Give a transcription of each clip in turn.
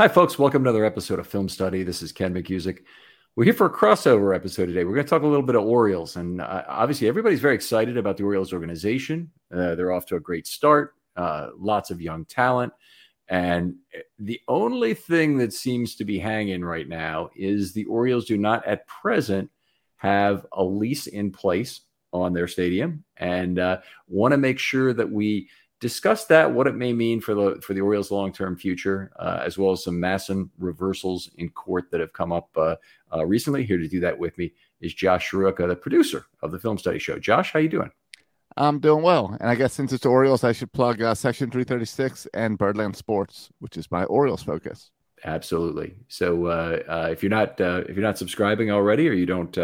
Hi, folks. Welcome to another episode of Film Study. This is Ken McKusick. We're here for a crossover episode today. We're going to talk a little bit of Orioles. And uh, obviously, everybody's very excited about the Orioles organization. Uh, they're off to a great start, uh, lots of young talent. And the only thing that seems to be hanging right now is the Orioles do not at present have a lease in place on their stadium and uh, want to make sure that we discuss that, what it may mean for the for the Orioles' long term future, uh, as well as some massive reversals in court that have come up uh, uh, recently. Here to do that with me is Josh Sharuka, the producer of the Film Study Show. Josh, how you doing? I'm doing well, and I guess since it's Orioles, I should plug uh, Section 336 and Birdland Sports, which is my Orioles focus. Absolutely. So uh, uh, if you're not if you're not subscribing already, or you don't.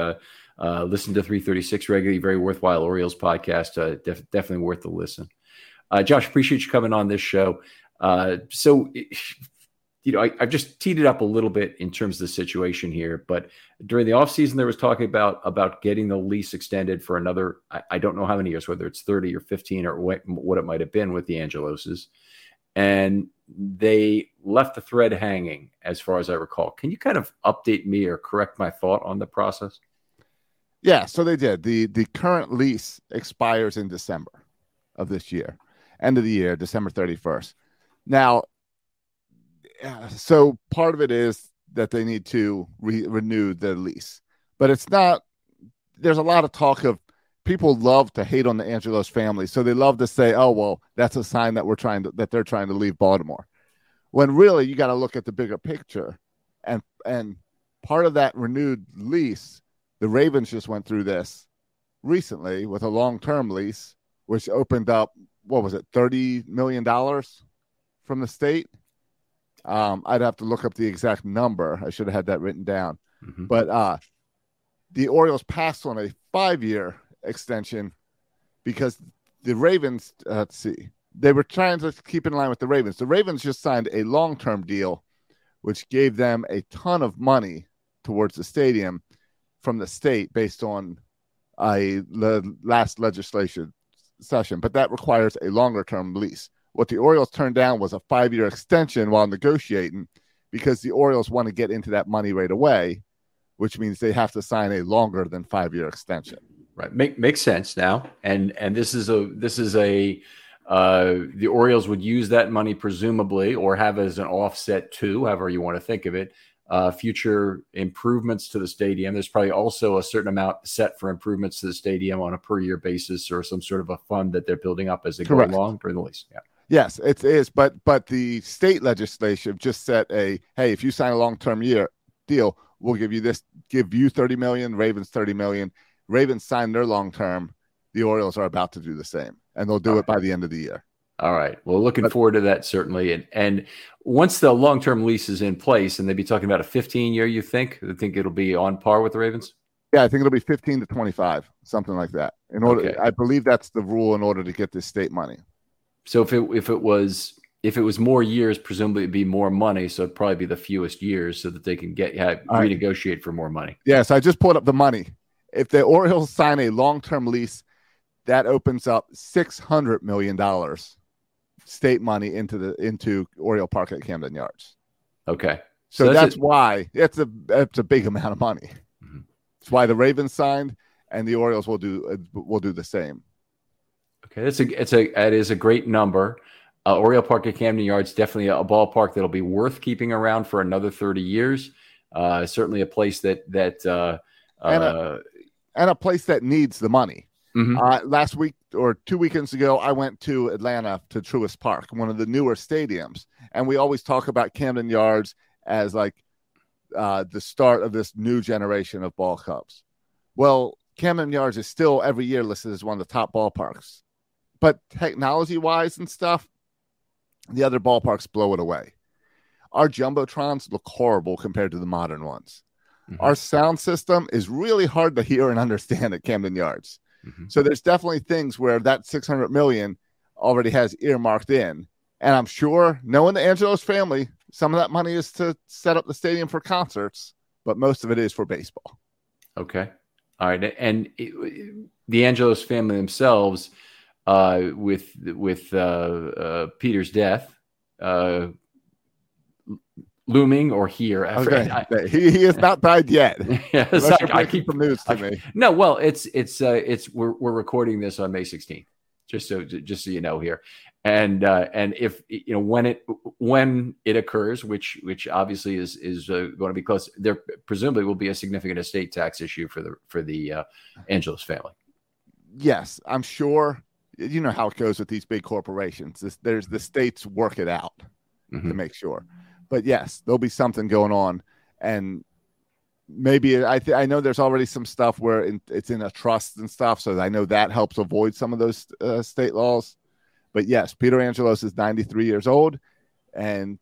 listen to 336 regularly, very worthwhile Orioles podcast. Def- definitely worth the listen. Uh, Josh, appreciate you coming on this show. Uh, so, you know, I, have just teed it up a little bit in terms of the situation here, but during the offseason, there was talking about about getting the lease extended for another, I, I, don't know how many years, whether it's 30 or 15 or what, what it might have been with the Angeloses. And they left the thread hanging, as far as I recall. Can you kind of update me or correct my thought on the process? Yeah, so they did. The the current lease expires in December of this year end of the year, December 31st. Now, so part of it is that they need to re- renew the lease, but it's not. There's a lot of talk of people love to hate on the Angelos family, so they love to say, "Oh, well, that's a sign that we're trying to that they're trying to leave Baltimore." When really, you got to look at the bigger picture, and and part of that renewed lease, the Ravens just went through this recently with a long term lease, which opened up what was it, thirty million dollars from the state. Um, I'd have to look up the exact number. I should have had that written down. Mm-hmm. But uh, the Orioles passed on a five-year extension because the Ravens. Uh, let's see, they were trying to keep in line with the Ravens. The Ravens just signed a long-term deal, which gave them a ton of money towards the stadium from the state based on a le- last legislation session, but that requires a longer term lease. What the Orioles turned down was a five year extension while negotiating because the Orioles want to get into that money right away, which means they have to sign a longer than five year extension. Right. Make makes sense now. And and this is a this is a uh, the Orioles would use that money presumably or have as an offset to, however you want to think of it, uh, future improvements to the stadium. There's probably also a certain amount set for improvements to the stadium on a per year basis or some sort of a fund that they're building up as they Correct. go along during the lease. Yeah. Yes, it is. But but the state legislation just set a hey, if you sign a long term year deal, we'll give you this, give you 30 million, Ravens 30 million. Ravens signed their long term. The Orioles are about to do the same, and they'll do All it by the end of the year. All right. Well, looking but, forward to that certainly. And and once the long term lease is in place, and they'd be talking about a 15 year, you think? I think it'll be on par with the Ravens. Yeah, I think it'll be 15 to 25, something like that. In order, okay. I believe that's the rule in order to get this state money. So if it if it was if it was more years, presumably it'd be more money. So it'd probably be the fewest years, so that they can get yeah, renegotiate right. for more money. Yes, I just pulled up the money. If the Orioles sign a long term lease, that opens up 600 million dollars state money into the into Oriole Park at Camden Yards. Okay. So, so that's, that's why it's a it's a big amount of money. Mm-hmm. That's why the Ravens signed, and the Orioles will do will do the same. Okay, that's a it's a that is a great number. Uh, Oriole Park at Camden Yards definitely a ballpark that'll be worth keeping around for another thirty years. Uh, certainly a place that that uh, and, a, uh, and a place that needs the money. Mm-hmm. Uh, last week or two weekends ago, I went to Atlanta to Truist Park, one of the newer stadiums, and we always talk about Camden Yards as like uh, the start of this new generation of ball clubs. Well, Camden Yards is still every year listed as one of the top ballparks, but technology wise and stuff, the other ballparks blow it away. Our jumbotrons look horrible compared to the modern ones. Mm-hmm. Our sound system is really hard to hear and understand at Camden Yards. Mm-hmm. So there's definitely things where that 600 million already has earmarked in. And I'm sure, knowing the Angelos family, some of that money is to set up the stadium for concerts, but most of it is for baseball. Okay. All right. And it, the Angelos family themselves, uh, with with uh, uh, Peter's death, uh, looming or here. Okay. I, he, he has not died yet. yeah, I, I keep the news to I, me. No, well, it's it's uh, it's we're we're recording this on May 16th, just so just so you know here, and uh, and if you know when it when it occurs, which which obviously is is uh, going to be close, there presumably will be a significant estate tax issue for the for the uh, Angelos family. Yes, I'm sure. You know how it goes with these big corporations. This, there's the states work it out mm-hmm. to make sure but yes, there'll be something going on, and maybe I th- I know there's already some stuff where in, it's in a trust and stuff, so I know that helps avoid some of those uh, state laws. But yes, Peter Angelos is 93 years old, and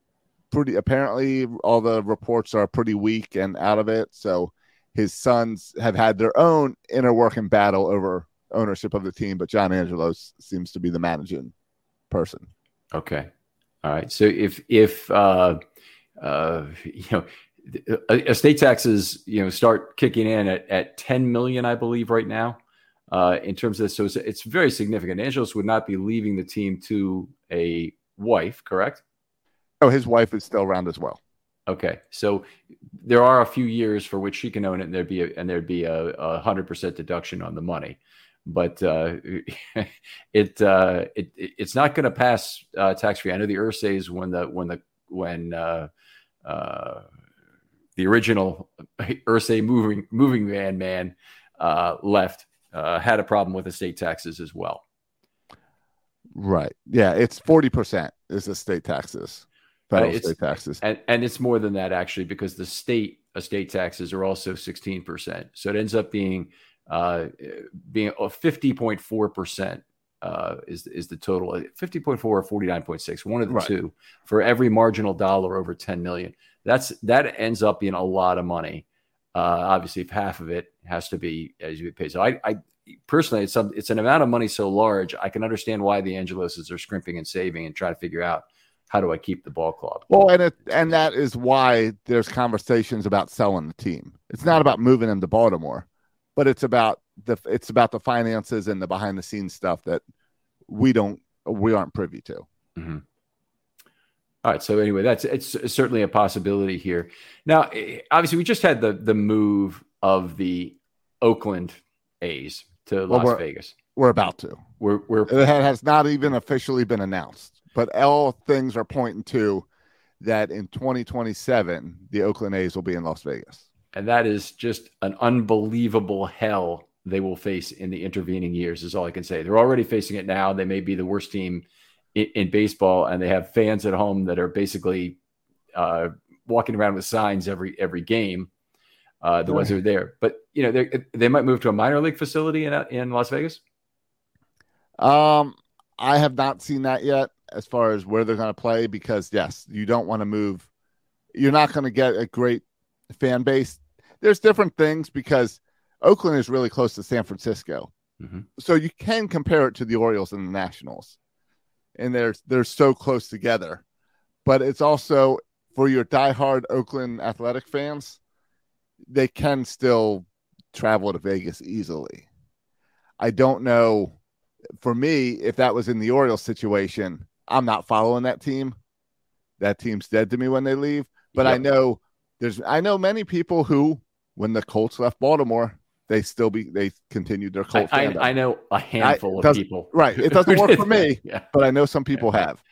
pretty apparently all the reports are pretty weak and out of it. So his sons have had their own inner working battle over ownership of the team, but John Angelos seems to be the managing person. Okay. All right. So if if uh uh, you know, estate taxes, you know, start kicking in at, at 10 million, I believe, right now. Uh, in terms of this, so it's, it's very significant. Angelos would not be leaving the team to a wife, correct? Oh, his wife is still around as well. Okay, so there are a few years for which she can own it, and there'd be a, and there'd be a hundred percent deduction on the money. But uh, it, uh, it it's not going to pass uh, tax free. I know the Irsays when the when the when uh, uh, the original Irsay moving moving van man uh, left uh, had a problem with estate taxes as well. Right. Yeah, it's forty percent is estate taxes, federal estate taxes, and and it's more than that actually because the state estate taxes are also sixteen percent. So it ends up being uh, being a fifty point four percent uh, is is the total. 50.4 or 49.6 one of the right. two. For every marginal dollar over 10 million that's that ends up being a lot of money. Uh, obviously if half of it has to be as you pay so I, I personally it's some, it's an amount of money so large I can understand why the Angeloses are scrimping and saving and trying to figure out how do I keep the ball club? Well and it and that is why there's conversations about selling the team. It's not about moving them to Baltimore but it's about the it's about the finances and the behind the scenes stuff that we don't we aren't privy to. Mm-hmm. All right. So anyway, that's it's certainly a possibility here. Now, eh, obviously, we just had the the move of the Oakland A's to well, Las we're, Vegas. We're about to. We're we're it has not even officially been announced, but all things are pointing to that in 2027 the Oakland A's will be in Las Vegas. And that is just an unbelievable hell they will face in the intervening years, is all I can say. They're already facing it now. They may be the worst team in, in baseball, and they have fans at home that are basically uh, walking around with signs every every game. Uh, the right. ones that are there, but you know they they might move to a minor league facility in in Las Vegas. Um, I have not seen that yet as far as where they're going to play because yes, you don't want to move. You're not going to get a great fan base. There's different things because Oakland is really close to San Francisco. Mm-hmm. So you can compare it to the Orioles and the Nationals. And they're they're so close together. But it's also for your diehard Oakland athletic fans, they can still travel to Vegas easily. I don't know for me if that was in the Orioles situation, I'm not following that team. That team's dead to me when they leave. But Yep. I know there's I know many people who, when the Colts left Baltimore, they still be they continued their I, Colts. I, fandom. I know a handful of people. right. It doesn't work for me. Yeah. but I know some people Yeah. have.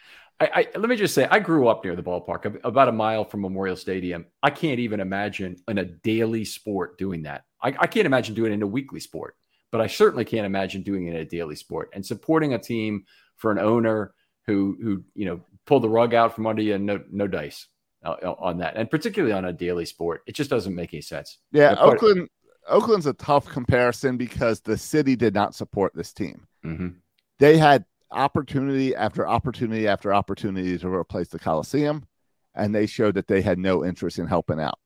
I, I let me just say, I grew up near the ballpark, about a mile from Memorial Stadium. I can't even imagine in a daily sport doing that. I, I can't imagine doing it in a weekly sport, but I certainly can't imagine doing it in a daily sport. And supporting a team for an owner who who you know pulled the rug out from under you and no no dice on that, and particularly on a daily sport, it just doesn't make any sense. Yeah, part- Oakland. Oakland's a tough comparison because the city did not support this team. hmm They had opportunity after opportunity after opportunity to replace the Coliseum, and they showed that they had no interest in helping out.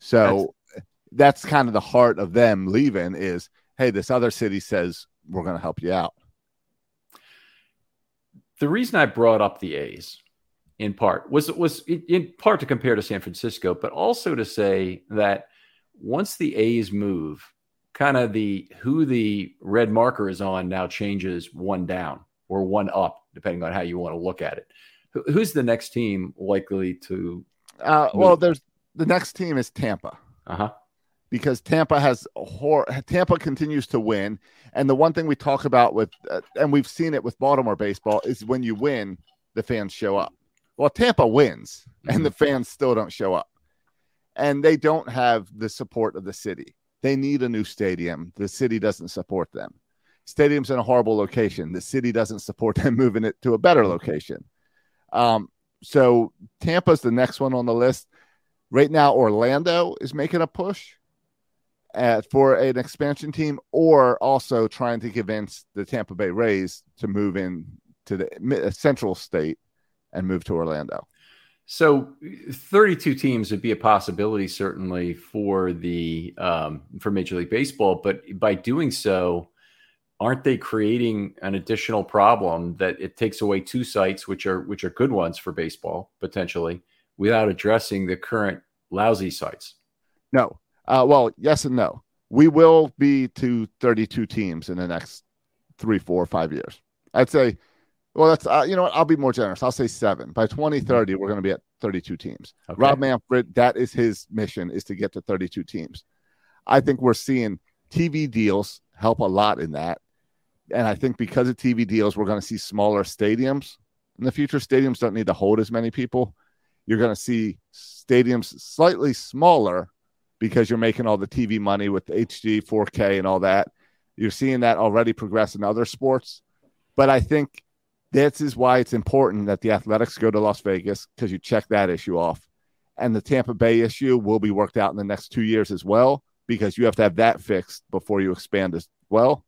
So that's, kind of the heart of them leaving is, hey, this other city says we're going to help you out. the reason I brought up the A's in part was was in- part to compare to San Francisco, but also to say that once the A's move, kind of the who the red marker is on now changes one down or one up, depending on how you want to look at it. Who's the next team likely to? Uh, well, there's the next team is Tampa. Uh huh. because Tampa has a hor- Tampa continues to win, and the one thing we talk about with uh, and we've seen it with Baltimore baseball is when you win, the fans show up. Well, Tampa wins, and the mm-hmm. fans still don't show up, and they don't have the support of the city. They need a new stadium. The city doesn't support them. Stadium's in a horrible location. The city doesn't support them moving it to a better location. Um, so Tampa's the next one on the list. Right now, Orlando is making a push at, for an expansion team, or also trying to convince the Tampa Bay Rays to move in to the uh, central state and move to Orlando. So, 32 teams would be a possibility, certainly for the um, for Major League Baseball. But by doing so, aren't they creating an additional problem that it takes away two sites, which are which are good ones for baseball potentially, without addressing the current lousy sites? No, uh, well, yes and no. We will be to 32 teams in the next three, four, five years. I'd say, well, that's uh, you know what? I'll be more generous. I'll say seven. By 2030, we're going to be at 32 teams. Okay. Rob Manfred, that is his mission, is to get to 32 teams. I think we're seeing TV deals help a lot in that. And I think because of TV deals, we're going to see smaller stadiums in the future. Stadiums don't need to hold as many people. You're going to see stadiums slightly smaller because you're making all the TV money with HD, 4K, and all that. You're seeing that already progress in other sports. But I think this is why it's important that the athletics go to Las Vegas because you check that issue off. And the Tampa Bay issue will be worked out in the next two years as well because you have to have that fixed before you expand as well.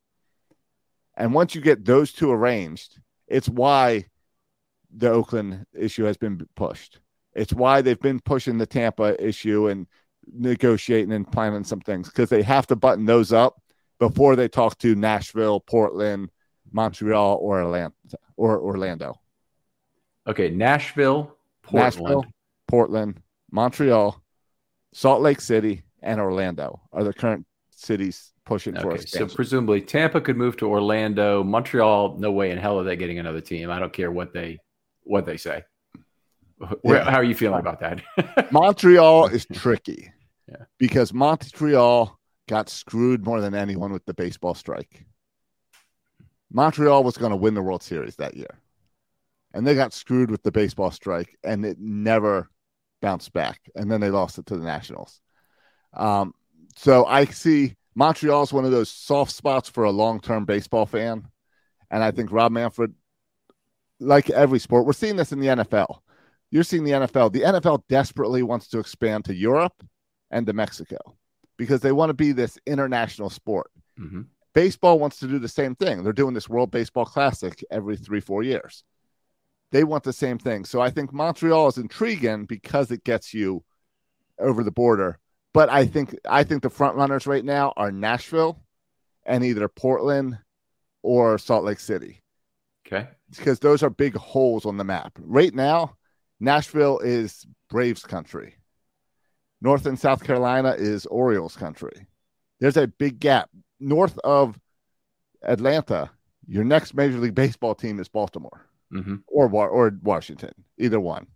And once you get those two arranged, it's why the Oakland issue has been pushed. It's why they've been pushing the Tampa issue and negotiating and planning some things because they have to button those up before they talk to Nashville, Portland, Montreal, or Atlanta or Orlando. Okay, Nashville, Portland. Nashville, Portland, Montreal, Salt Lake City, and Orlando are the current cities pushing for Okay, so presumably Tampa could move to Orlando. Montreal, no way in hell are they getting another team. I don't care what they what they say. Where, Yeah. How are you feeling about that? Montreal is tricky Yeah. because Montreal got screwed more than anyone with the baseball strike. Montreal was going to win the World Series that year, and they got screwed with the baseball strike, and it never bounced back. And then they lost it to the Nationals. Um, so I see Montreal is one of those soft spots for a long-term baseball fan, and I think Rob Manfred, like every sport, we're seeing this in the NFL you're seeing the NFL. The NFL desperately wants to expand to Europe and to Mexico because they want to be this international sport. Mhm. Baseball wants to do the same thing. They're doing this World Baseball Classic every three, four years. They want the same thing. So I think Montreal is intriguing because it gets you over the border. But I think I think the front runners right now are Nashville and either Portland or Salt Lake City Okay. because those are big holes on the map. Right now, Nashville is Braves country. North and South Carolina is Orioles country. There's a big gap. North of Atlanta, your next Major League Baseball team is Baltimore hmm or or Washington, either one.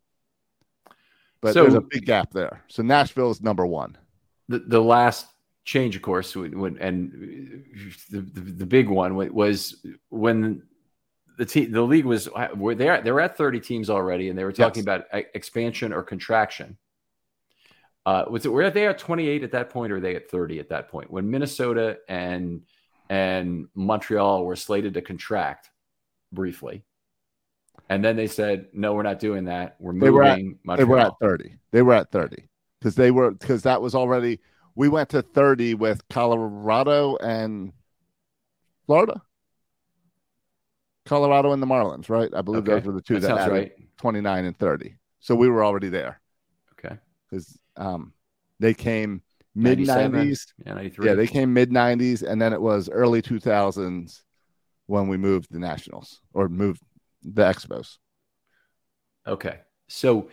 but So- there's a big gap there. So Nashville is number one. the, the last change, of course, would, and the, the the big one was when the team the league was were they they were at 30 teams already, and they were talking Yes. about e- expansion or contraction. Uh, was it were they at 28 at that point, or they at 30 at that point when Minnesota and and Montreal were slated to contract briefly, and then they said, "No, we're not doing that. We're They were at- moving." They were at 30. They were at 30 because they were because that was already we went to 30 with Colorado and Florida. Colorado and the Marlins, right? I believe Okay. those were the two That that, added right. 29 and 30. So we were already there Okay, because um, they came mid 90s. yeah, Yeah, they came mid 90s, and then it was early 2000s when we moved the Nationals or moved the Expos. Okay. So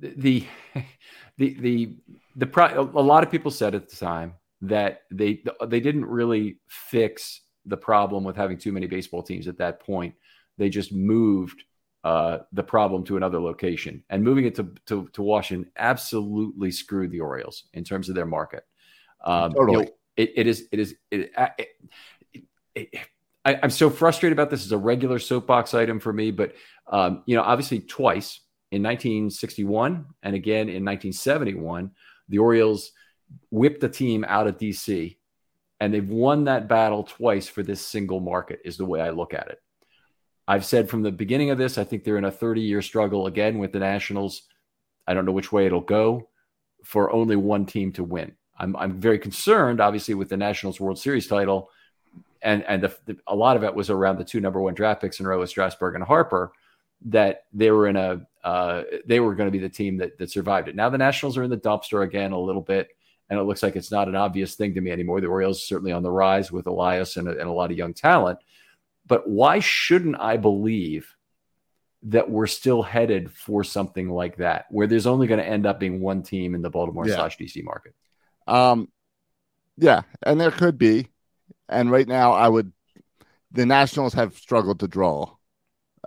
the the the the pro- a lot of people said at the time that they they didn't really fix the problem with having too many baseball teams at that point. They just moved uh, the problem to another location, and moving it to, to to Washington absolutely screwed the Orioles in terms of their market. Um, you Totally. know, it, it is it is it, it, I, I'm so frustrated about this as a regular soapbox item for me, but um, you know, obviously twice in 1961 and again in 1971, the Orioles whipped the team out of DC, and they've won that battle twice for this single market. Is the way I look at it. I've said from the beginning of this, I think they're in a 30 year struggle again with the Nationals. I don't know which way it'll go for only one team to win. I'm, I'm very concerned, obviously, with the Nationals World Series title. And, and the, the, a lot of it was around the two number one draft picks in a row with Strasburg and Harper that they were in a uh, they were going to be the team that, that survived it. Now the Nationals are in the dumpster again a little bit, and it looks like it's not an obvious thing to me anymore. The Orioles are certainly on the rise with Elias and and a lot of young talent, but why shouldn't I believe that we're still headed for something like that, where there's only going to end up being one team in the Baltimore Yeah. slash DC market? Um, yeah, and there could be. And right now, I would. The Nationals have struggled to draw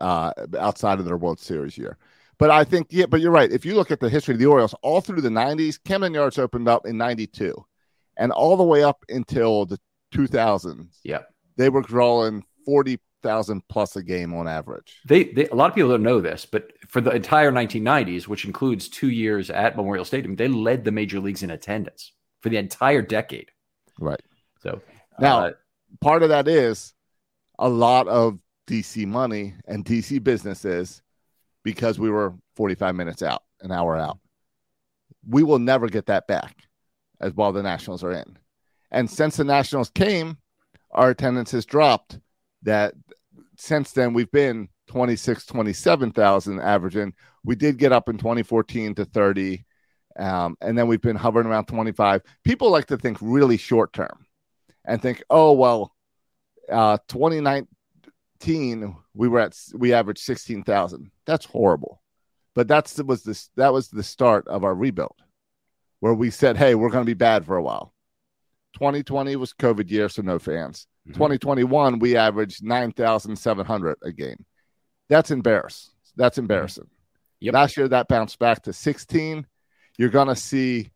uh, outside of their World Series year. But I think, yeah, but you're right. If you look at the history of the Orioles, all through the 90s, Camden Yards opened up in 92. And all the way up until the 2000s, Yeah. they were drawing 40,000 plus a game on average. They, they, a lot of people don't know this, but for the entire 1990s, which includes two years at Memorial Stadium, they led the major leagues in attendance for the entire decade. Right. So Now, uh, part of that is a lot of DC money and DC businesses because we were 45 minutes out, an hour out. We will never get that back as while the Nationals are in. And since the Nationals came, our attendance has dropped. That since then we've been 26, 27,000 averaging. We did get up in 2014 to 30. Um, and then we've been hovering around 25. People like to think really short term and think, oh, well, uh, 2019 we were at we averaged 16,000. That's horrible. But that's was this that was the start of our rebuild where we said, "Hey, we're going to be bad for a while." 2020 was COVID year, so no fans. Mhm. 2021 we averaged 9,700 a game. That's embarrassing. That's embarrassing. Yep. Last year that bounced back to 16. You're going to see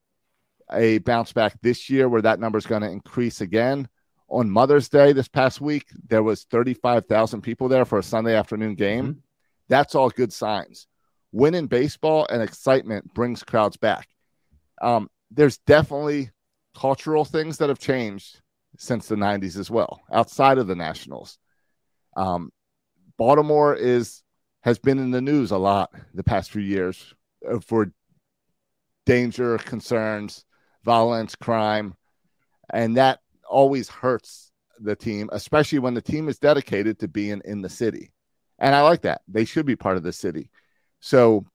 a bounce back this year where that number is going to increase again. On Mother's Day this past week, there was 35,000 people there for a Sunday afternoon game. Mhm. That's all good signs. Winning baseball and excitement brings crowds back. Um, there's definitely cultural things that have changed since the 90s as well, outside of the Nationals. Um, Baltimore is has been in the news a lot the past few years uh, for danger, concerns, violence, crime, and that always hurts the team, especially when the team is dedicated to being in the city. And I like that. They should be part of the city. So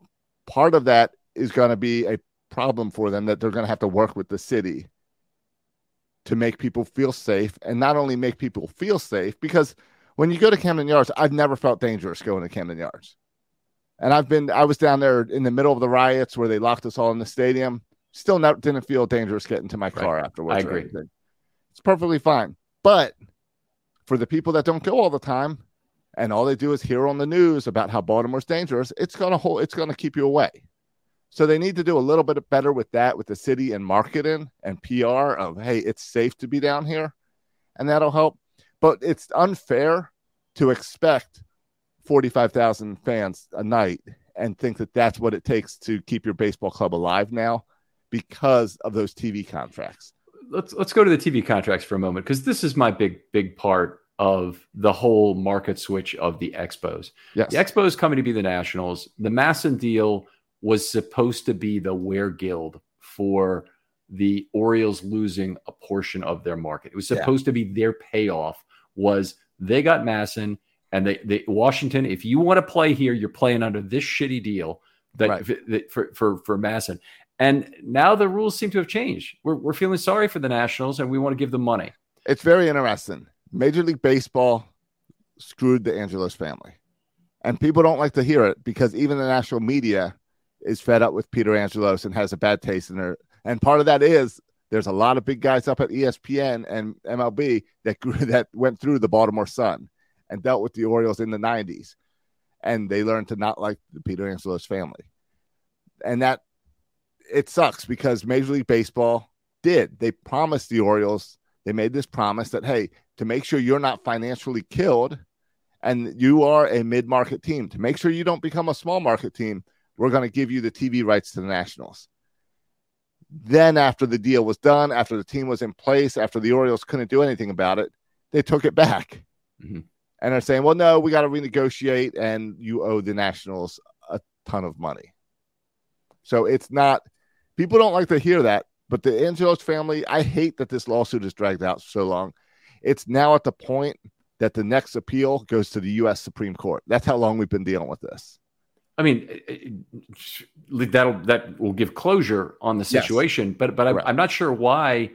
part of that is going to be a problem for them that they're going to have to work with the city to make people feel safe and not only make people feel safe because when you go to Camden Yards, I've never felt dangerous going to Camden Yards. And I've been, I was down there in the middle of the riots where they locked us all in the stadium. Still never didn't feel dangerous getting to my car Right. afterwards. I agree. It's perfectly fine. But for the people that don't go all the time and all they do is hear on the news about how Baltimore's dangerous, it's gonna hold it's gonna keep you away. So they need to do a little bit better with that with the city and marketing and PR of hey, it's safe to be down here, and that'll help. But it's unfair to expect forty five thousand fans a night and think that that's what it takes to keep your baseball club alive now because of those TV contracts. Let's let's go to the TV contracts for a moment because this is my big big part of the whole market switch of the Expos. Yes. The Expos coming to be the Nationals. The MASN deal was supposed to be the wergild for the Orioles losing a portion of their market. It was supposed yeah. to be their payoff was they got MASN and they, they Washington, if you want to play here, you're playing under this shitty deal that, right. that for, for, for MASN. And now the rules seem to have changed. We're, we're feeling sorry for the Nationals and we want to give them money. It's very interesting. Major League Baseball screwed the Angelos family. And people don't like to hear it because even the national media is fed up with Peter Angelos and has a bad taste in her. And part of that is there's a lot of big guys up at ESPN and MLB that grew, that went through the Baltimore Sun and dealt with the Orioles in the 90s. And they learned to not like the Peter Angelos family. And that it sucks because Major League Baseball did. They promised the Orioles, they made this promise that, hey, to make sure you're not financially killed and you are a mid market team, to make sure you don't become a small market team, we're going to give you the TV rights to the Nationals. Then, after the deal was done, after the team was in place, after the Orioles couldn't do anything about it, they took it back. Mm-hmm. And they're saying, well, no, we got to renegotiate, and you owe the Nationals a ton of money. So it's not, people don't like to hear that. But the Angelos family, I hate that this lawsuit is dragged out so long. It's now at the point that the next appeal goes to the U.S. Supreme Court. That's how long we've been dealing with this. I mean, that'll that will give closure on the situation, yes. but but I'm, I'm, not sure why.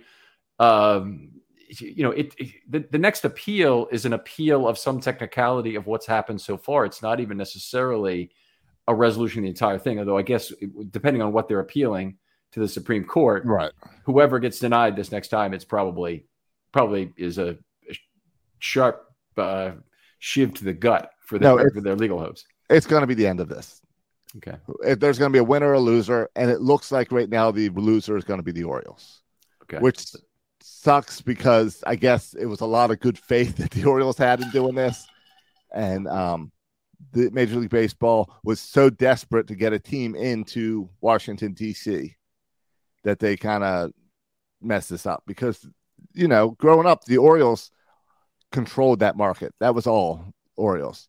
Um, you know, it, it the, the next appeal is an appeal of some technicality of what's happened so far. It's not even necessarily a resolution of the entire thing. Although I guess depending on what they're appealing to the Supreme Court, right? Whoever gets denied this next time, it's probably probably is a, a sharp uh, shiv to the gut for their, no, for their legal hopes it's going to be the end of this. Okay. If there's going to be a winner or a loser, and it looks like right now the loser is going to be the Orioles. Okay. Which sucks because I guess it was a lot of good faith that the Orioles had in doing this, and um, the Major League Baseball was so desperate to get a team into Washington D.C. that they kind of messed this up because you know growing up the Orioles controlled that market. That was all Orioles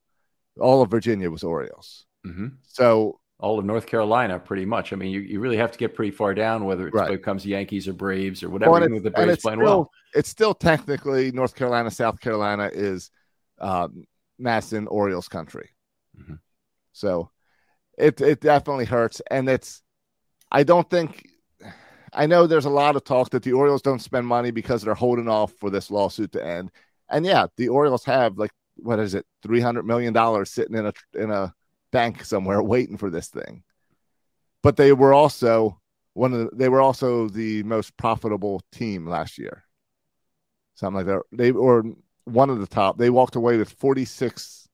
all of Virginia was Orioles. Mm-hmm. So all of North Carolina, pretty much. I mean, you, you really have to get pretty far down, whether it right. becomes Yankees or Braves or whatever. Well, the Braves playing still, well, it's still technically North Carolina, South Carolina is um, MASN Orioles country. Mm-hmm. So it it definitely hurts, and it's. I don't think. I know there's a lot of talk that the Orioles don't spend money because they're holding off for this lawsuit to end. And yeah, the Orioles have like what is it, three hundred million dollars sitting in a in a bank somewhere waiting for this thing. But they were also one of the, they were also the most profitable team last year. Something like that. They were one of the top. They walked away with forty six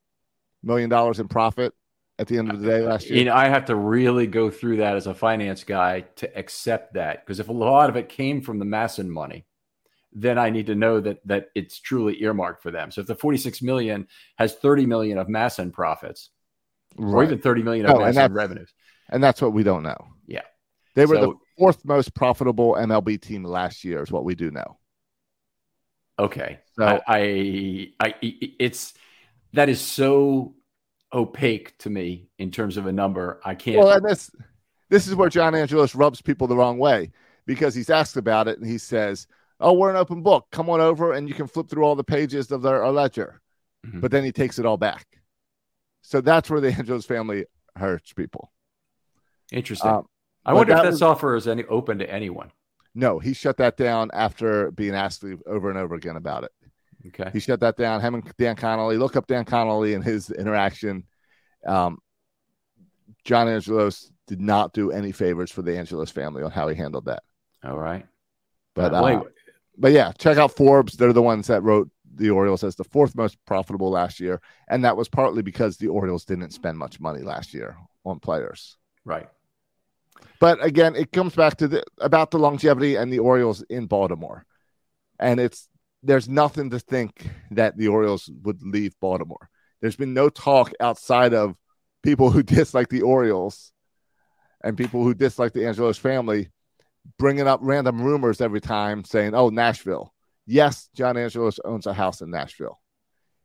million dollars in profit at the end of the day last year. You know, I have to really go through that as a finance guy to accept that because if a lot of it came from the MASN money, then I need to know that that it's truly earmarked for them. So if the 46 million has 30 million of MASN profits, right. or even 30 million of oh, MASN revenues, and that's what we don't know. Yeah, they were so, the fourth most profitable MLB team last year, is what we do know. Okay, so I, I, I it's that is so opaque to me in terms of a number. I can't. Well, this this is where John Angelos rubs people the wrong way because he's asked about it and he says, oh, we're an open book. Come on over and you can flip through all the pages of their ledger. Mm-hmm. But then he takes it all back. So that's where the Angelos family hurts people. Interesting. Um, I wonder if that was, offer is any open to anyone. No, he shut that down after being asked over and over again about it. Okay. He shut that down. Him and Dan Connolly. Look up Dan Connolly and his interaction. Um, John Angelos did not do any favors for the Angelos family on how he handled that. All right. But uh, but yeah, check out Forbes. They're the ones that wrote the Orioles as the fourth most profitable last year, and that was partly because the Orioles didn't spend much money last year on players. Right. But again, it comes back to the about the longevity and the Orioles in Baltimore. And it's there's nothing to think that the Orioles would leave Baltimore. There's been no talk outside of people who dislike the Orioles and people who dislike the Angelos family bringing up random rumors every time saying, oh, Nashville. Yes, John Angelos owns a house in Nashville.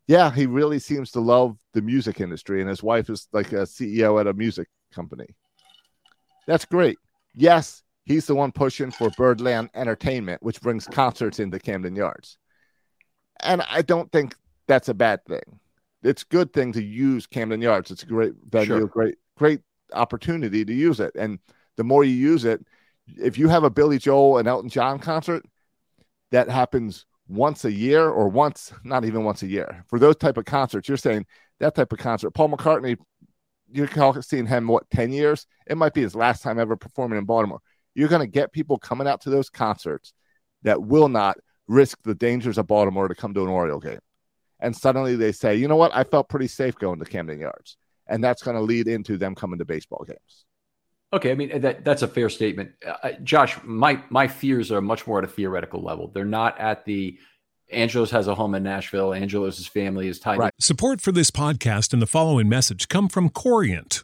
Yeah, he really seems to love the music industry, and his wife is like a CEO at a music company. That's great. Yes, he's the one pushing for Birdland Entertainment, which brings concerts into Camden Yards. And I don't think that's a bad thing. It's a good thing to use Camden Yards. It's a great venue, sure. great, great opportunity to use it. And the more you use it, if you have a Billy Joel and Elton John concert, that happens once a year or once, not even once a year. For those type of concerts, you're saying that type of concert. Paul McCartney, you're seeing him what 10 years? It might be his last time ever performing in Baltimore. You're going to get people coming out to those concerts that will not risk the dangers of Baltimore to come to an Oriole game. And suddenly they say, you know what? I felt pretty safe going to Camden Yards. And that's going to lead into them coming to baseball games. Okay, I mean that that's a fair statement, uh, Josh. My my fears are much more at a theoretical level. They're not at the Angelos has a home in Nashville. Angelos' family is tied. Right. Support for this podcast and the following message come from Corient.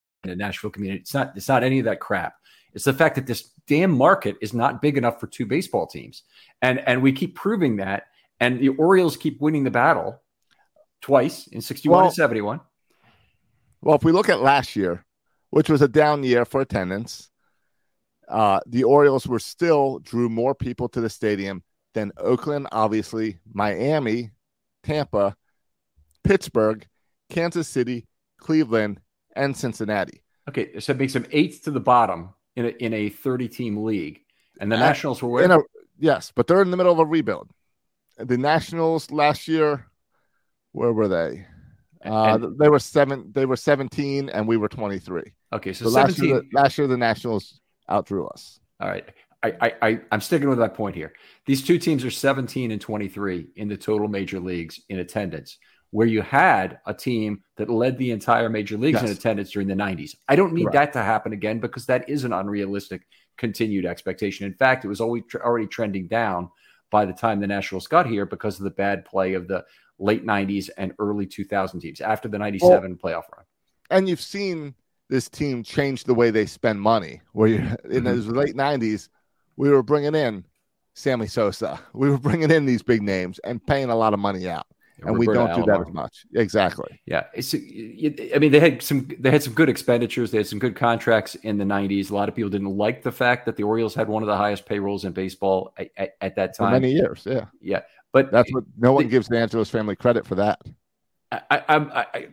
the Nashville community. It's not it's not any of that crap. It's the fact that this damn market is not big enough for two baseball teams. And and we keep proving that. And the Orioles keep winning the battle twice in 61 well, and 71. Well, if we look at last year, which was a down year for attendance, uh, the Orioles were still drew more people to the stadium than Oakland, obviously, Miami, Tampa, Pittsburgh, Kansas City, Cleveland, and Cincinnati. Okay, so it makes them eighth to the bottom in a, in a 30 team league. And the At, Nationals were where? A, yes, but they're in the middle of a rebuild. The Nationals last year, where were they? Uh, they were seven. They were seventeen, and we were twenty-three. Okay, so, so last year, the, last year the Nationals outdrew us. All right, I, I, I, I'm sticking with that point here. These two teams are seventeen and twenty-three in the total major leagues in attendance where you had a team that led the entire major leagues yes. in attendance during the 90s. I don't need right. that to happen again because that is an unrealistic continued expectation. In fact, it was always already trending down by the time the Nationals got here because of the bad play of the late 90s and early 2000 teams after the 97 well, playoff run. And you've seen this team change the way they spend money. Where you in mm-hmm. those late 90s, we were bringing in Sammy Sosa, we were bringing in these big names and paying a lot of money out and we don't do that as much. Exactly. Yeah. It's, I mean, they had some they had some good expenditures. They had some good contracts in the '90s. A lot of people didn't like the fact that the Orioles had one of the highest payrolls in baseball at, at, at that time. For many years. Yeah. Yeah. But that's what no one the, gives the Angelos family credit for that. I, I, I, I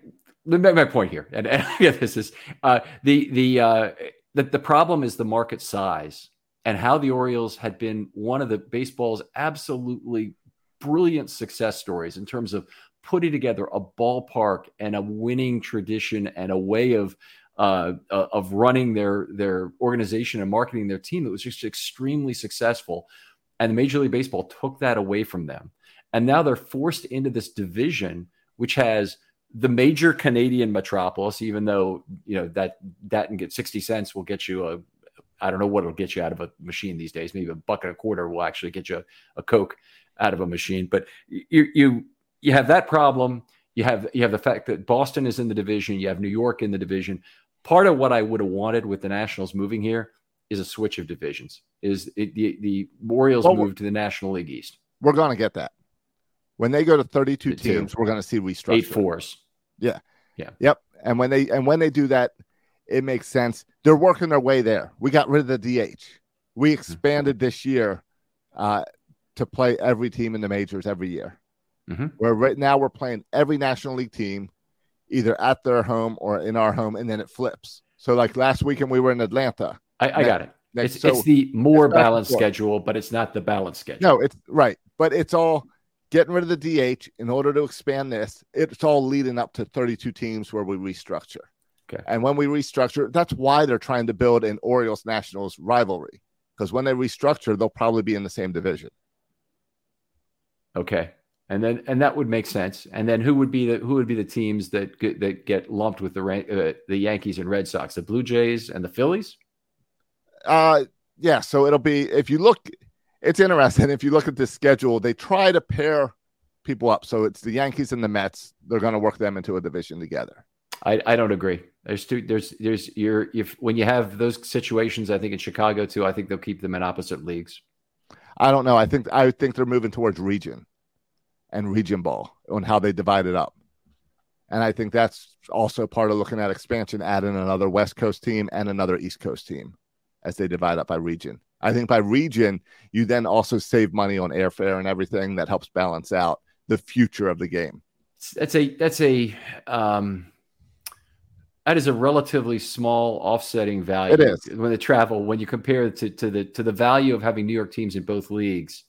my point here, and, and this is uh, the the uh, the the problem is the market size and how the Orioles had been one of the baseball's absolutely brilliant success stories in terms of putting together a ballpark and a winning tradition and a way of uh, uh, of running their their organization and marketing their team that was just extremely successful. And Major League Baseball took that away from them, and now they're forced into this division which has the major Canadian metropolis. Even though you know that that and get sixty cents will get you a I don't know what it'll get you out of a machine these days. Maybe a buck and a quarter will actually get you a, a Coke out of a machine. But you you you have that problem. You have you have the fact that Boston is in the division. You have New York in the division. Part of what I would have wanted with the Nationals moving here is a switch of divisions. Is it, the the Orioles well, move to the National League East? We're going to get that when they go to 32 teams. We're going to see we restructure eight fours. Yeah, yeah, yep. And when they and when they do that, it makes sense. They're working their way there. We got rid of the DH. We mm-hmm. expanded this year uh, to play every team in the majors every year. Mm-hmm. Where right now we're playing every National League team either at their home or in our home, and then it flips. So, like last weekend, we were in Atlanta. I, I got it. It's, so it's the more it's balanced schedule, but it's not the balanced schedule. No, it's right. But it's all getting rid of the DH in order to expand this. It's all leading up to 32 teams where we restructure. Okay. And when we restructure, that's why they're trying to build an Orioles Nationals rivalry. Because when they restructure, they'll probably be in the same division. Okay. And then and that would make sense. And then who would be the who would be the teams that get, that get lumped with the uh, the Yankees and Red Sox, the Blue Jays and the Phillies? Uh yeah, so it'll be if you look it's interesting if you look at this schedule, they try to pair people up. So it's the Yankees and the Mets. They're going to work them into a division together. I, I don't agree. There's two, there's there's you're if when you have those situations, I think in Chicago too, I think they'll keep them in opposite leagues. I don't know. I think I think they're moving towards region and region ball on how they divide it up. And I think that's also part of looking at expansion, adding another West Coast team and another East Coast team as they divide up by region. I think by region, you then also save money on airfare and everything that helps balance out the future of the game. That's a that's a um that is a relatively small offsetting value. It is when the travel when you compare it to, to the to the value of having New York teams in both leagues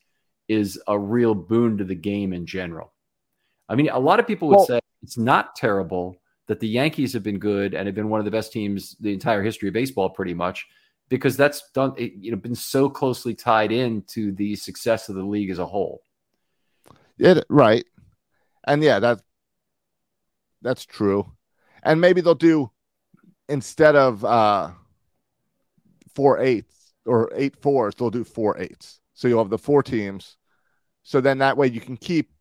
is a real boon to the game in general. I mean, a lot of people would well, say it's not terrible that the Yankees have been good and have been one of the best teams the entire history of baseball, pretty much, because that's done it, you know been so closely tied in to the success of the league as a whole. Yeah, right, and yeah, that that's true and maybe they'll do instead of uh, four eights or eight fours, they'll do four eights. So you'll have the four teams. So then that way you can keep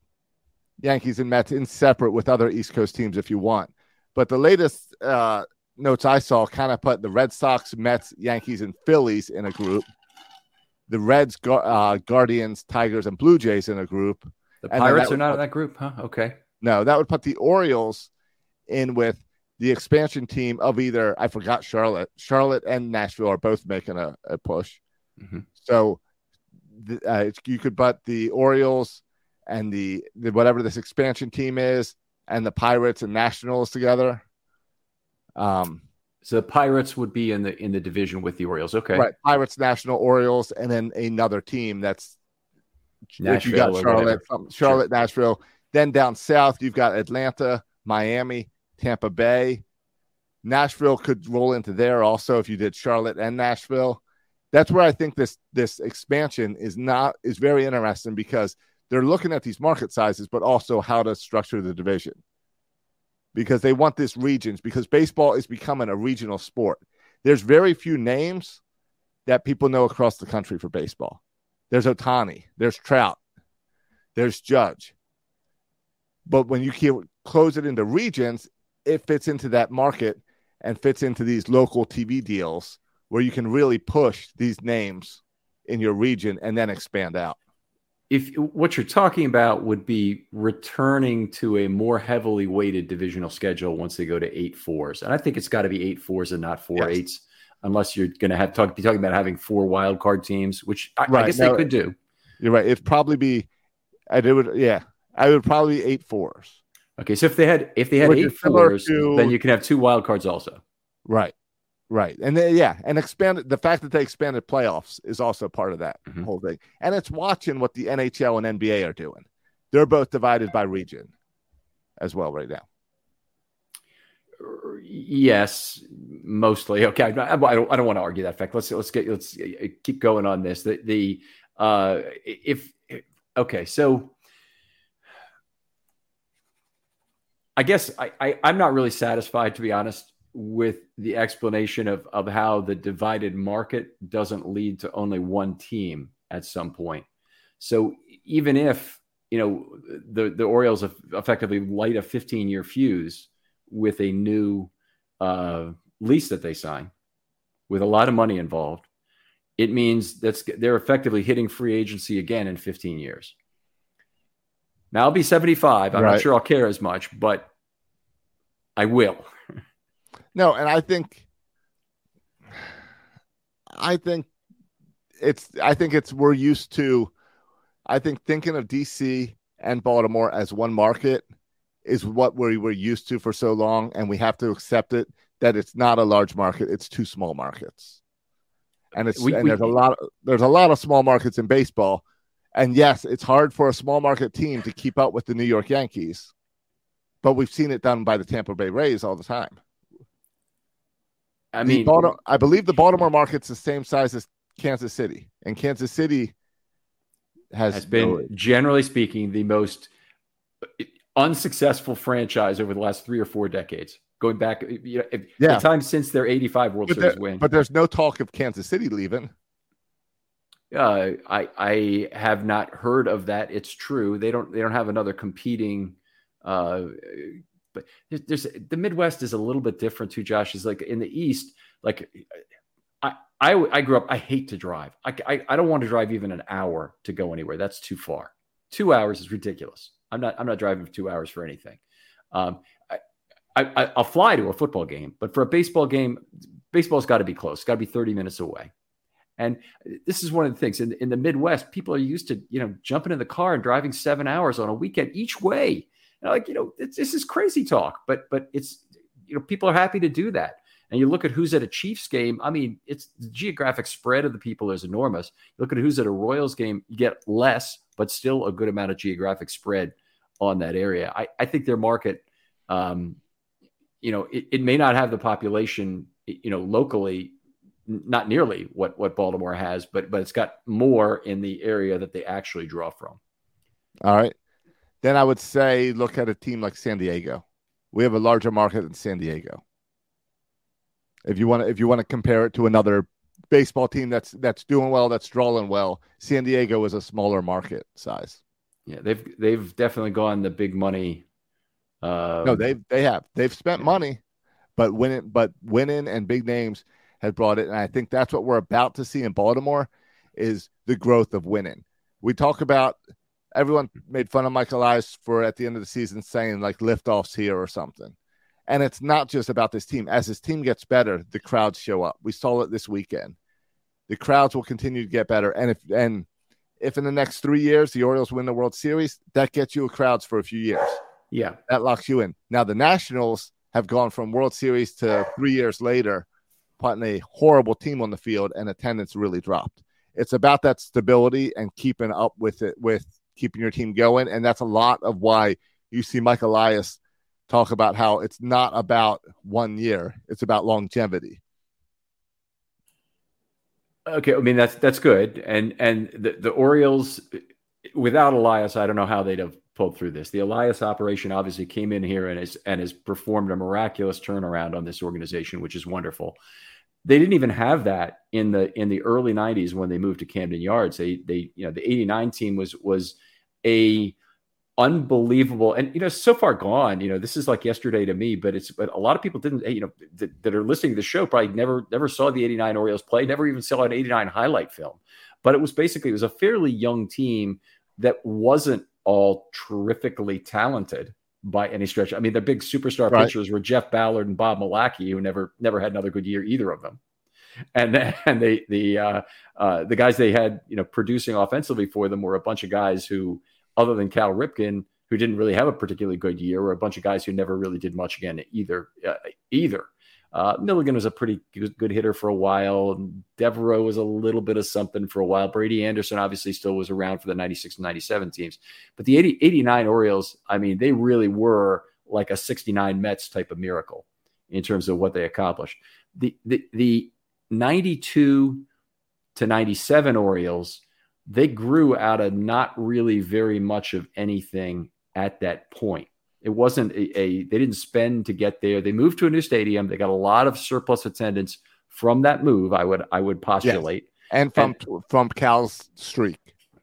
Yankees and Mets in separate with other East Coast teams if you want. But the latest uh, notes I saw kind of put the Red Sox, Mets, Yankees, and Phillies in a group. The Reds, uh, Guardians, Tigers, and Blue Jays in a group. The Pirates are not put, in that group, huh? Okay. No, that would put the Orioles in with the expansion team of either I forgot Charlotte, Charlotte and Nashville are both making a, a push. Mm-hmm. So the, uh, you could butt the Orioles and the, the whatever this expansion team is, and the Pirates and Nationals together. Um, so the Pirates would be in the in the division with the Orioles. Okay, right. Pirates, National, Orioles, and then another team that's Nashville if you got Charlotte, Charlotte, sure. Nashville. Then down south, you've got Atlanta, Miami, Tampa Bay. Nashville could roll into there also if you did Charlotte and Nashville. That's where I think this this expansion is not is very interesting because they're looking at these market sizes, but also how to structure the division. Because they want this regions because baseball is becoming a regional sport. There's very few names that people know across the country for baseball. There's Ohtani, there's Trout, there's Judge. But when you close it into regions, it fits into that market and fits into these local TV deals where you can really push these names in your region and then expand out. If what you're talking about would be returning to a more heavily weighted divisional schedule once they go to eight fours, and I think it's got to be eight fours and not four yes. eights, unless you're going to have talk be talking about having four wild card teams, which I, right. I guess no, they could do. You're right. It'd probably be, I would, yeah, I would probably eight fours. Okay, so if they had if they had Which eight fours, to, then you can have two wild cards also. Right. Right. And they, yeah, and expanded the fact that they expanded playoffs is also part of that mm-hmm. whole thing. And it's watching what the NHL and NBA are doing. They're both divided by region as well right now. Yes, mostly. Okay, I, I, don't. I don't want to argue that fact. Let's let's get let's keep going on this. The the uh, if okay, so I guess I, I I'm not really satisfied to be honest with the explanation of, of how the divided market doesn't lead to only one team at some point. So even if you know the the Orioles effectively light a 15 year fuse with a new uh, lease that they sign, with a lot of money involved, it means that's they're effectively hitting free agency again in 15 years. Now I'll be 75. I'm right. not sure I'll care as much, but I will. No, and I think I think it's I think it's we're used to I think thinking of DC and Baltimore as one market is what we were used to for so long and we have to accept it that it's not a large market, it's two small markets. And it's we, and we, there's a lot of, there's a lot of small markets in baseball. And yes, it's hard for a small market team to keep up with the New York Yankees. But we've seen it done by the Tampa Bay Rays all the time. I mean, Baltimore, I believe the Baltimore market's the same size as Kansas City, and Kansas City has, has been, no, generally speaking, the most unsuccessful franchise over the last three or four decades. Going back, you know, yeah. the time since their '85 World but Series there, win. But there's no talk of Kansas City leaving. Uh, I I have not heard of that. It's true. They don't they don't have another competing uh, but there's, the Midwest is a little bit different too. Josh is like in the East, like I, I, I grew up. I hate to drive. I, I, I don't want to drive even an hour to go anywhere. That's too far. Two hours is ridiculous. I'm not. I'm not driving two hours for anything. Um, I, I, I'll fly to a football game, but for a baseball game, baseball's got to be close. Got to be 30 minutes away. And this is one of the things in, in the Midwest, people are used to, you know, jumping in the car and driving seven hours on a weekend each way like, you know, this is crazy talk, but but it's you know, people are happy to do that. And you look at who's at a Chiefs game. I mean, it's the geographic spread of the people is enormous. You look at who's at a Royals game, you get less, but still a good amount of geographic spread on that area. I, I think their market, um, you know, it, it may not have the population, you know, locally, not nearly what what Baltimore has, but but it's got more in the area that they actually draw from. All right then I would say look at a team like San Diego. We have a larger market than San Diego. If you want to, if you want to compare it to another baseball team that's that's doing well, that's drawing well, San Diego is a smaller market size. Yeah, they've they've definitely gone the big money. Uh, no, they they have they've spent money, but winning but winning and big names have brought it, and I think that's what we're about to see in Baltimore is the growth of winning. We talk about everyone made fun of Michael Elias for at the end of the season saying like liftoffs here or something. And it's not just about this team. As his team gets better, the crowds show up. We saw it this weekend. The crowds will continue to get better. And if and if in the next three years the Orioles win the World Series, that gets you a crowds for a few years. Yeah. That locks you in. Now the Nationals have gone from World Series to three years later, putting a horrible team on the field and attendance really dropped. It's about that stability and keeping up with it with keeping your team going. And that's a lot of why you see Mike Elias talk about how it's not about one year, it's about longevity. Okay, I mean that's that's good, and and the, the Orioles without Elias, I don't know how they'd have pulled through this. The Elias operation obviously came in here and has and has performed a miraculous turnaround on this organization, which is wonderful. they didn't even have that in the in the early 90s when they moved to Camden Yards. They they you know the 89 team was was a unbelievable and you know so far gone you know this is like yesterday to me but it's but a lot of people didn't you know that, that are listening to the show probably never never saw the 89 orioles play never even saw an 89 highlight film. But it was basically it was a fairly young team that wasn't all terrifically talented by any stretch. I mean the big superstar right. pitchers were jeff ballard and bob milacki who never never had another good year either of them and and they the uh, uh, the guys they had you know producing offensively for them were a bunch of guys who other than Cal Ripken, who didn't really have a particularly good year, or a bunch of guys who never really did much again either. Uh, either. Uh, Milligan was a pretty good hitter for a while. Devereaux was a little bit of something for a while. Brady Anderson obviously still was around for the 96 and 97 teams. But the 80, 89 Orioles, I mean, they really were like a 69 Mets type of miracle in terms of what they accomplished. The, the, the 92 to 97 Orioles they grew out of not really very much of anything at that point. It wasn't a, a, they didn't spend to get there. They moved to a new stadium. They got a lot of surplus attendance from that move. I would I would postulate, yes. and from and, from Cal's streak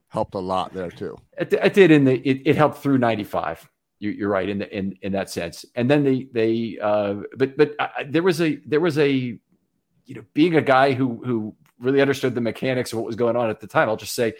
helped a lot there too. It, it did in the it, it helped through ninety five. You, are right in the in in that sense. And then they they uh, but but uh, there was a there was a you know being a guy who who really understood the mechanics of what was going on at the time. I'll just say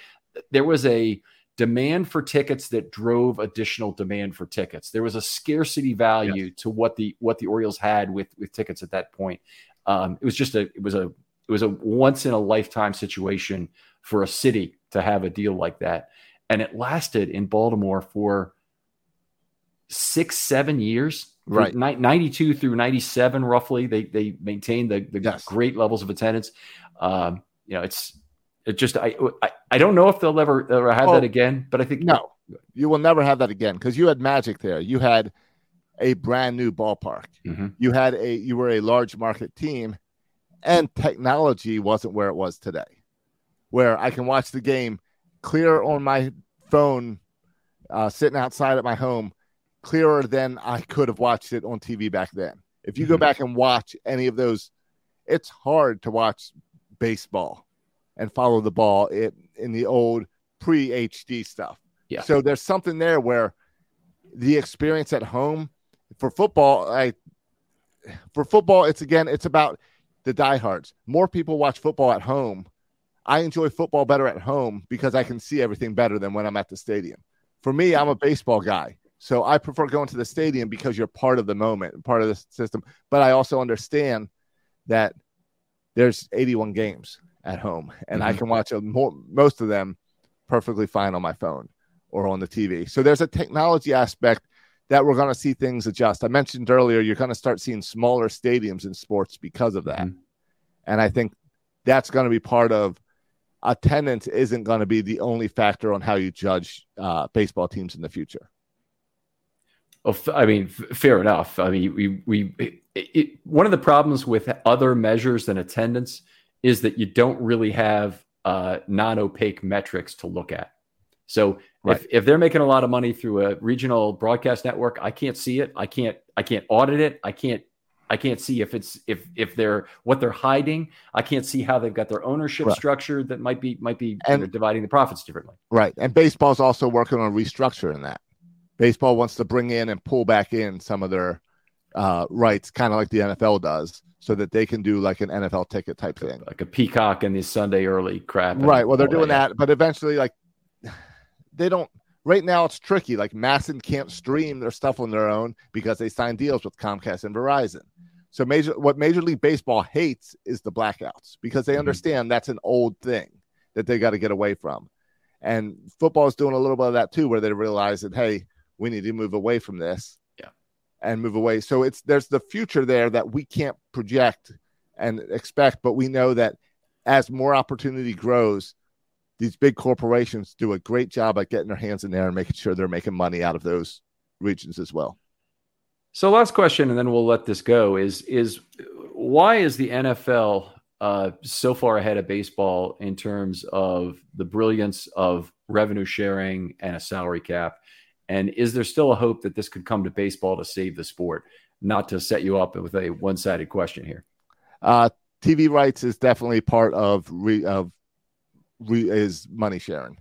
there was a demand for tickets that drove additional demand for tickets. There was a scarcity value yes. to what the what the Orioles had with with tickets at that point. Um, it was just a it was a it was a once in a lifetime situation for a city to have a deal like that, and it lasted in Baltimore for six seven years right 92 through 97 roughly they they maintained the, the yes. great levels of attendance um, you know, it's it just I, I, I don't know if they'll ever ever have that again, but I think no, you will never have that again because you had magic there. You had a brand new ballpark. Mm-hmm. You had a you were a large market team, and technology wasn't where it was today, where I can watch the game clear on my phone, uh, sitting outside at my home, clearer than I could have watched it on TV back then. If you mm-hmm. go back and watch any of those, it's hard to watch baseball and follow the ball in, in the old pre HD stuff. Yeah. So there's something there where the experience at home for football, I for football, it's again, it's about the diehards. More people watch football at home. I enjoy football better at home because I can see everything better than when I'm at the stadium. For me, I'm a baseball guy. So I prefer going to the stadium because you're part of the moment, part of the system. But I also understand that there's 81 games at home, and mm-hmm. I can watch a, more, most of them perfectly fine on my phone or on the TV. So there's a technology aspect that we're going to see things adjust. I mentioned earlier, you're going to start seeing smaller stadiums in sports because of that. Mm-hmm. And I think that's going to be part of attendance isn't going to be the only factor on how you judge uh, baseball teams in the future. Well, I mean, fair enough. I mean, we we it, it, one of the problems with other measures than attendance is that you don't really have uh, non-opaque metrics to look at. So right. if, if they're making a lot of money through a regional broadcast network, I can't see it. I can't I can't audit it. I can't I can't see if it's if if they're what they're hiding. I can't see how they've got their ownership right. structure that might be might be and, you know, dividing the profits differently. Right. And baseball's also working on restructuring that baseball wants to bring in and pull back in some of their uh, rights, kind of like the NFL does, so that they can do like an NFL ticket type thing, like a Peacock and the Sunday early crap. Right. Well, they're doing that, that, but eventually, like they don't. Right now, it's tricky. Like MASN can't stream their stuff on their own because they signed deals with Comcast and Verizon. So major, what Major League Baseball hates is the blackouts because they mm-hmm. understand that's an old thing that they got to get away from. And football is doing a little bit of that too, where they realize that hey, we need to move away from this yeah. and move away. So it's there's the future there that we can't project and expect but we know that as more opportunity grows these big corporations do a great job at getting their hands in there and making sure they're making money out of those regions as well. So last question and then we'll let this go is is why is the nfl uh, so far ahead of baseball in terms of the brilliance of revenue sharing and a salary cap and is there still a hope that this could come to baseball to save the sport? Not to set you up with a one sided question here. Uh, TV rights is definitely part of re, of re, is money sharing.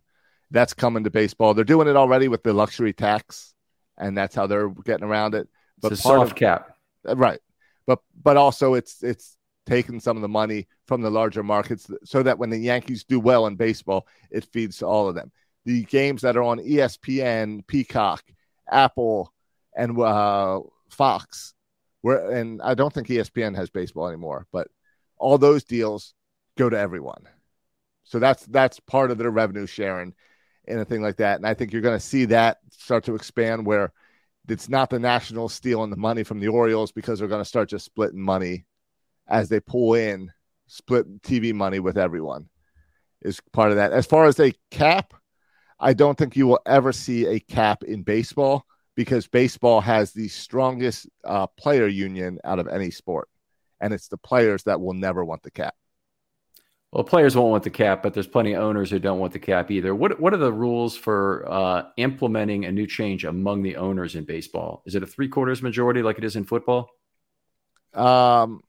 That's coming to baseball. They're doing it already with the luxury tax, and that's how they're getting around it. But it's a soft of, cap, uh, right? But but also it's it's taking some of the money from the larger markets so that when the Yankees do well in baseball, it feeds to all of them. The games that are on ESPN, Peacock, Apple, and uh, Fox, where and I don't think ESPN has baseball anymore, but all those deals go to everyone. So that's that's part of their revenue sharing and a thing like that. And I think you're going to see that start to expand where it's not the national stealing the money from the Orioles because they're going to start just splitting money as they pull in split TV money with everyone is part of that. As far as a cap, I don't think you will ever see a cap in baseball because baseball has the strongest uh, player union out of any sport, and it's the players that will never want the cap. Well, players won't want the cap, but there's plenty of owners who don't want the cap either. What What are the rules for uh, implementing a new change among the owners in baseball? Is it a three quarters majority like it is in football? Um,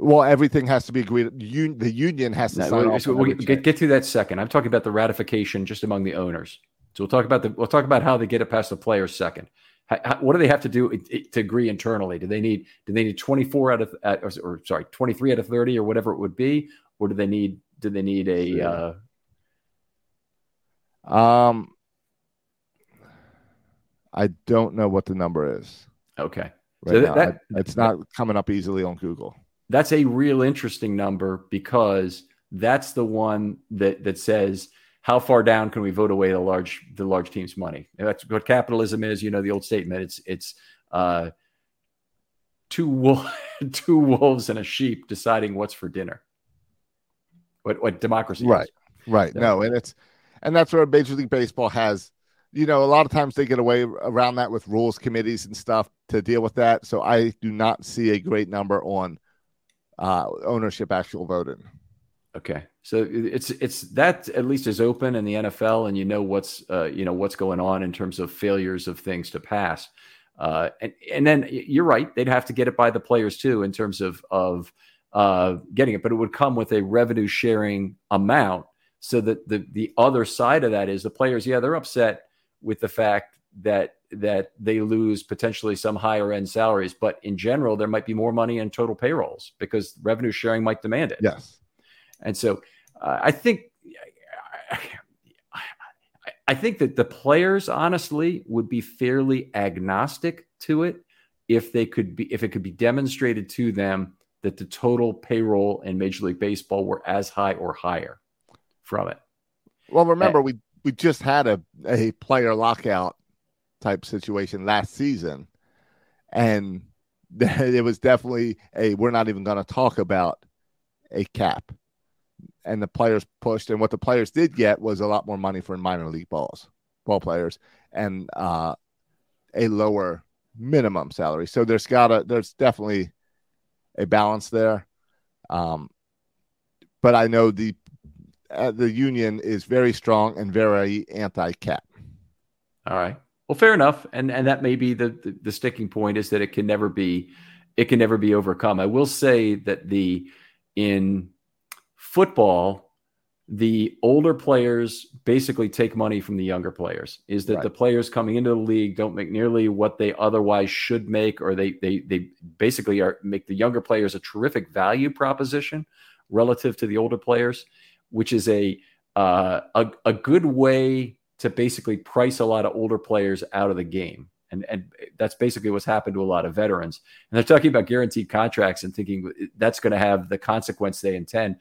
well, everything has to be agreed. Un- the union has to no, sign off. We'll get, get to that second. I'm talking about the ratification just among the owners. So we'll talk about the we'll talk about how they get it past the players second. How, what do they have to do to agree internally? Do they need do they need 24 out of or, or, sorry 23 out of 30 or whatever it would be, or do they need do they need a uh... um I don't know what the number is. Okay, right so that, that, it's not coming up easily on Google. That's a real interesting number because that's the one that that says how far down can we vote away the large the large team's money? And that's what capitalism is. You know the old statement. It's it's uh, two wolf, two wolves and a sheep deciding what's for dinner. What what democracy? Right, is. right. So, no, and it's and that's where Major League Baseball has. You know, a lot of times they get away around that with rules committees and stuff to deal with that. So I do not see a great number on uh, ownership actual voting. Okay, so it's it's that at least is open in the NFL, and you know what's uh, you know what's going on in terms of failures of things to pass, uh, and and then you're right, they'd have to get it by the players too in terms of of uh, getting it, but it would come with a revenue sharing amount, so that the the other side of that is the players, yeah, they're upset with the fact that that they lose potentially some higher end salaries, but in general, there might be more money in total payrolls because revenue sharing might demand it. Yes. And so uh, I think I think that the players honestly would be fairly agnostic to it if they could be if it could be demonstrated to them that the total payroll in Major League Baseball were as high or higher from it. Well, remember and, we we just had a a player lockout type situation last season, and it was definitely a we're not even going to talk about a cap and the players pushed. And what the players did get was a lot more money for minor league balls, ball players, and uh, a lower minimum salary. So there's gotta there's definitely a balance there. Um, but I know the uh, the union is very strong and very anti-cap. All right. Well, fair enough, and and that may be the, the the sticking point is that it can never be it can never be overcome. I will say that the in football, the older players basically take money from the younger players. Is that right. the players coming into the league don't make nearly what they otherwise should make, or they they they basically are make the younger players a terrific value proposition relative to the older players, which is a uh, a, a good way to basically price a lot of older players out of the game. And, and that's basically what's happened to a lot of veterans. And they're talking about guaranteed contracts and thinking that's going to have the consequence they intend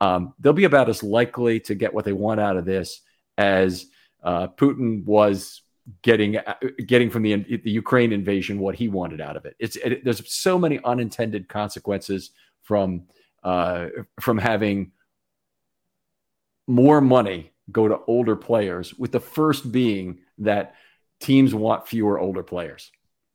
um, they'll be about as likely to get what they want out of this as uh, Putin was getting uh, getting from the the Ukraine invasion what he wanted out of it. It's it, there's so many unintended consequences from uh, from having more money go to older players. With the first being that teams want fewer older players.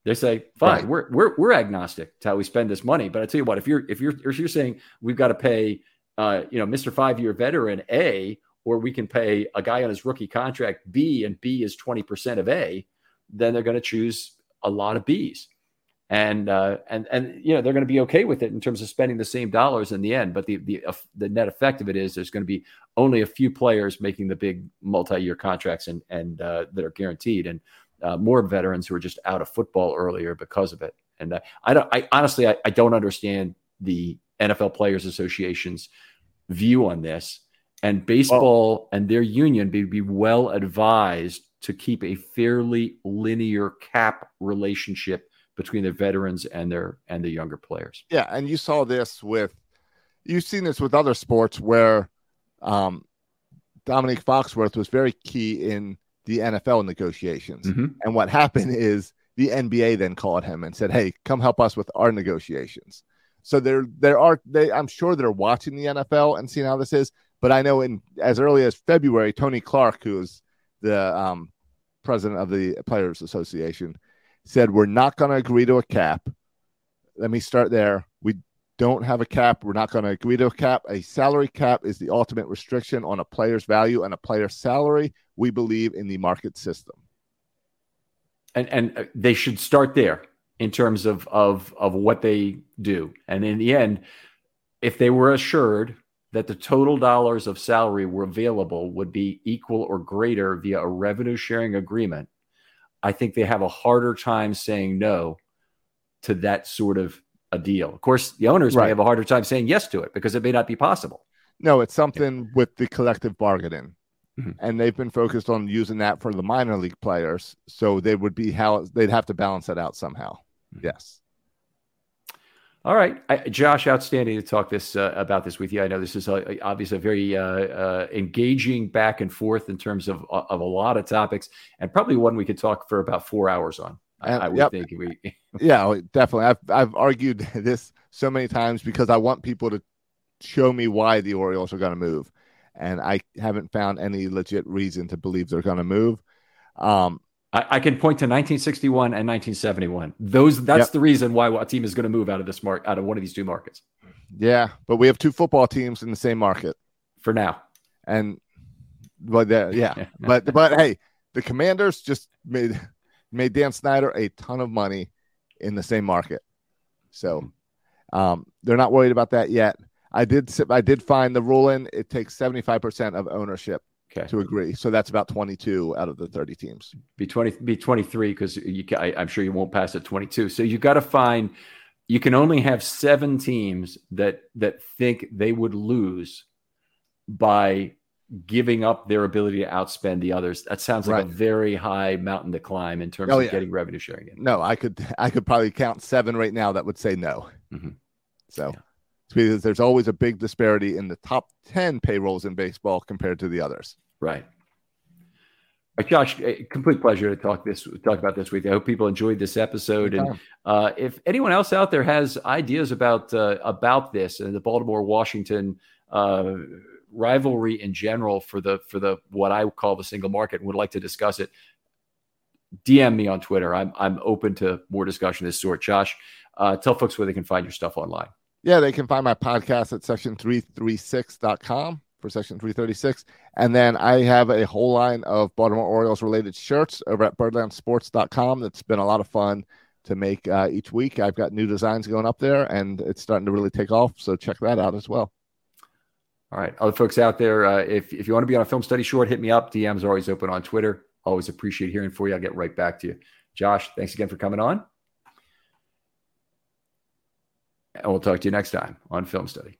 They say, "Fine, right. we're we're we're agnostic to how we spend this money." But I tell you what, if you're if you're if you're saying we've got to pay uh, you know, Mr. Five Year Veteran A, or we can pay a guy on his rookie contract B, and B is 20% of A, then they're going to choose a lot of Bs. And uh, and and you know they're going to be okay with it in terms of spending the same dollars in the end. But the the uh, the net effect of it is there's going to be only a few players making the big multi-year contracts and and uh, that are guaranteed, and uh, more veterans who are just out of football earlier because of it. And uh, I don't, I honestly, I, I don't understand the NFL Players Association's view on this. And baseball and their union would be well advised to keep a fairly linear cap relationship between the veterans and their and the younger players. Yeah, and you saw this with you've seen this with other sports where um, Dominique Foxworth was very key in the NFL negotiations. Mm-hmm. And what happened is the NBA then called him and said, "Hey, come help us with our negotiations." So there, there are. They, I'm sure they're watching the NFL and seeing how this is. But I know in as early as February, Tony Clark, who is the um, president of the Players Association, said, We're not going to agree to a cap. Let me start there. We don't have a cap. We're not going to agree to a cap. A salary cap is the ultimate restriction on a player's value and a player's salary. We believe in the market system. And, and uh, they should start there in terms of, of, of what they do. And in the end, if they were assured that the total dollars of salary were available would be equal or greater via a revenue sharing agreement, I think they have a harder time saying no to that sort of a deal. Of course, the owners right. may have a harder time saying yes to it because it may not be possible. No, it's something with the collective bargaining. Mm-hmm. And they've been focused on using that for the minor league players. So they would be how they'd have to balance that out somehow. Mm-hmm. Yes. All right, I, Josh, outstanding to talk this uh, about this with you. I know this is a, obviously a very uh, uh, engaging back and forth in terms of of a lot of topics, and probably one we could talk for about four hours on. I, I would yep. think we. yeah, oh, definitely. I've I've argued this so many times because I want people to show me why the Orioles are going to move, and I haven't found any legit reason to believe they're going to move. Um, I, I, can point to 1961 and 1971. Those that's yep. the reason why a team is going to move out of this market, out of one of these two markets. Yeah, but we have two football teams in the same market for now. And but yeah, but but hey, the Commanders just made made Dan Snyder a ton of money in the same market, so um, they're not worried about that yet. I did I did find the ruling. It takes 75 percent of ownership Okay. To agree. So that's about 22 out of the 30 teams. Be 20, be 23 because you I, I'm sure you won't pass at 22. So you got to find, you can only have seven teams that that think they would lose by giving up their ability to outspend the others. That sounds like right. a very high mountain to climb in terms oh, of yeah. getting revenue sharing. In. No, I could I could probably count seven right now that would say no. Mm-hmm. So yeah because there's always a big disparity in the top 10 payrolls in baseball compared to the others. Right. Josh, complete pleasure to talk this talk about this with you. I hope people enjoyed this episode, and uh, if anyone else out there has ideas about uh, about this and the Baltimore Washington uh, rivalry in general for the for the what I call the single market, and would like to discuss it, DM me on Twitter. I'm I'm open to more discussion of this sort. Josh, uh, tell folks where they can find your stuff online. Yeah, they can find my podcast at section336.com for section 336. And then I have a whole line of Baltimore Orioles related shirts over at birdlandsports.com. That's been a lot of fun to make uh, each week. I've got new designs going up there and it's starting to really take off. So check that out as well. All right. Other folks out there, uh, if, if you want to be on a film study short, hit me up. DMs are always open on Twitter. Always appreciate hearing for you. I'll get right back to you. Josh, thanks again for coming on. And we'll talk to you next time on Film Study.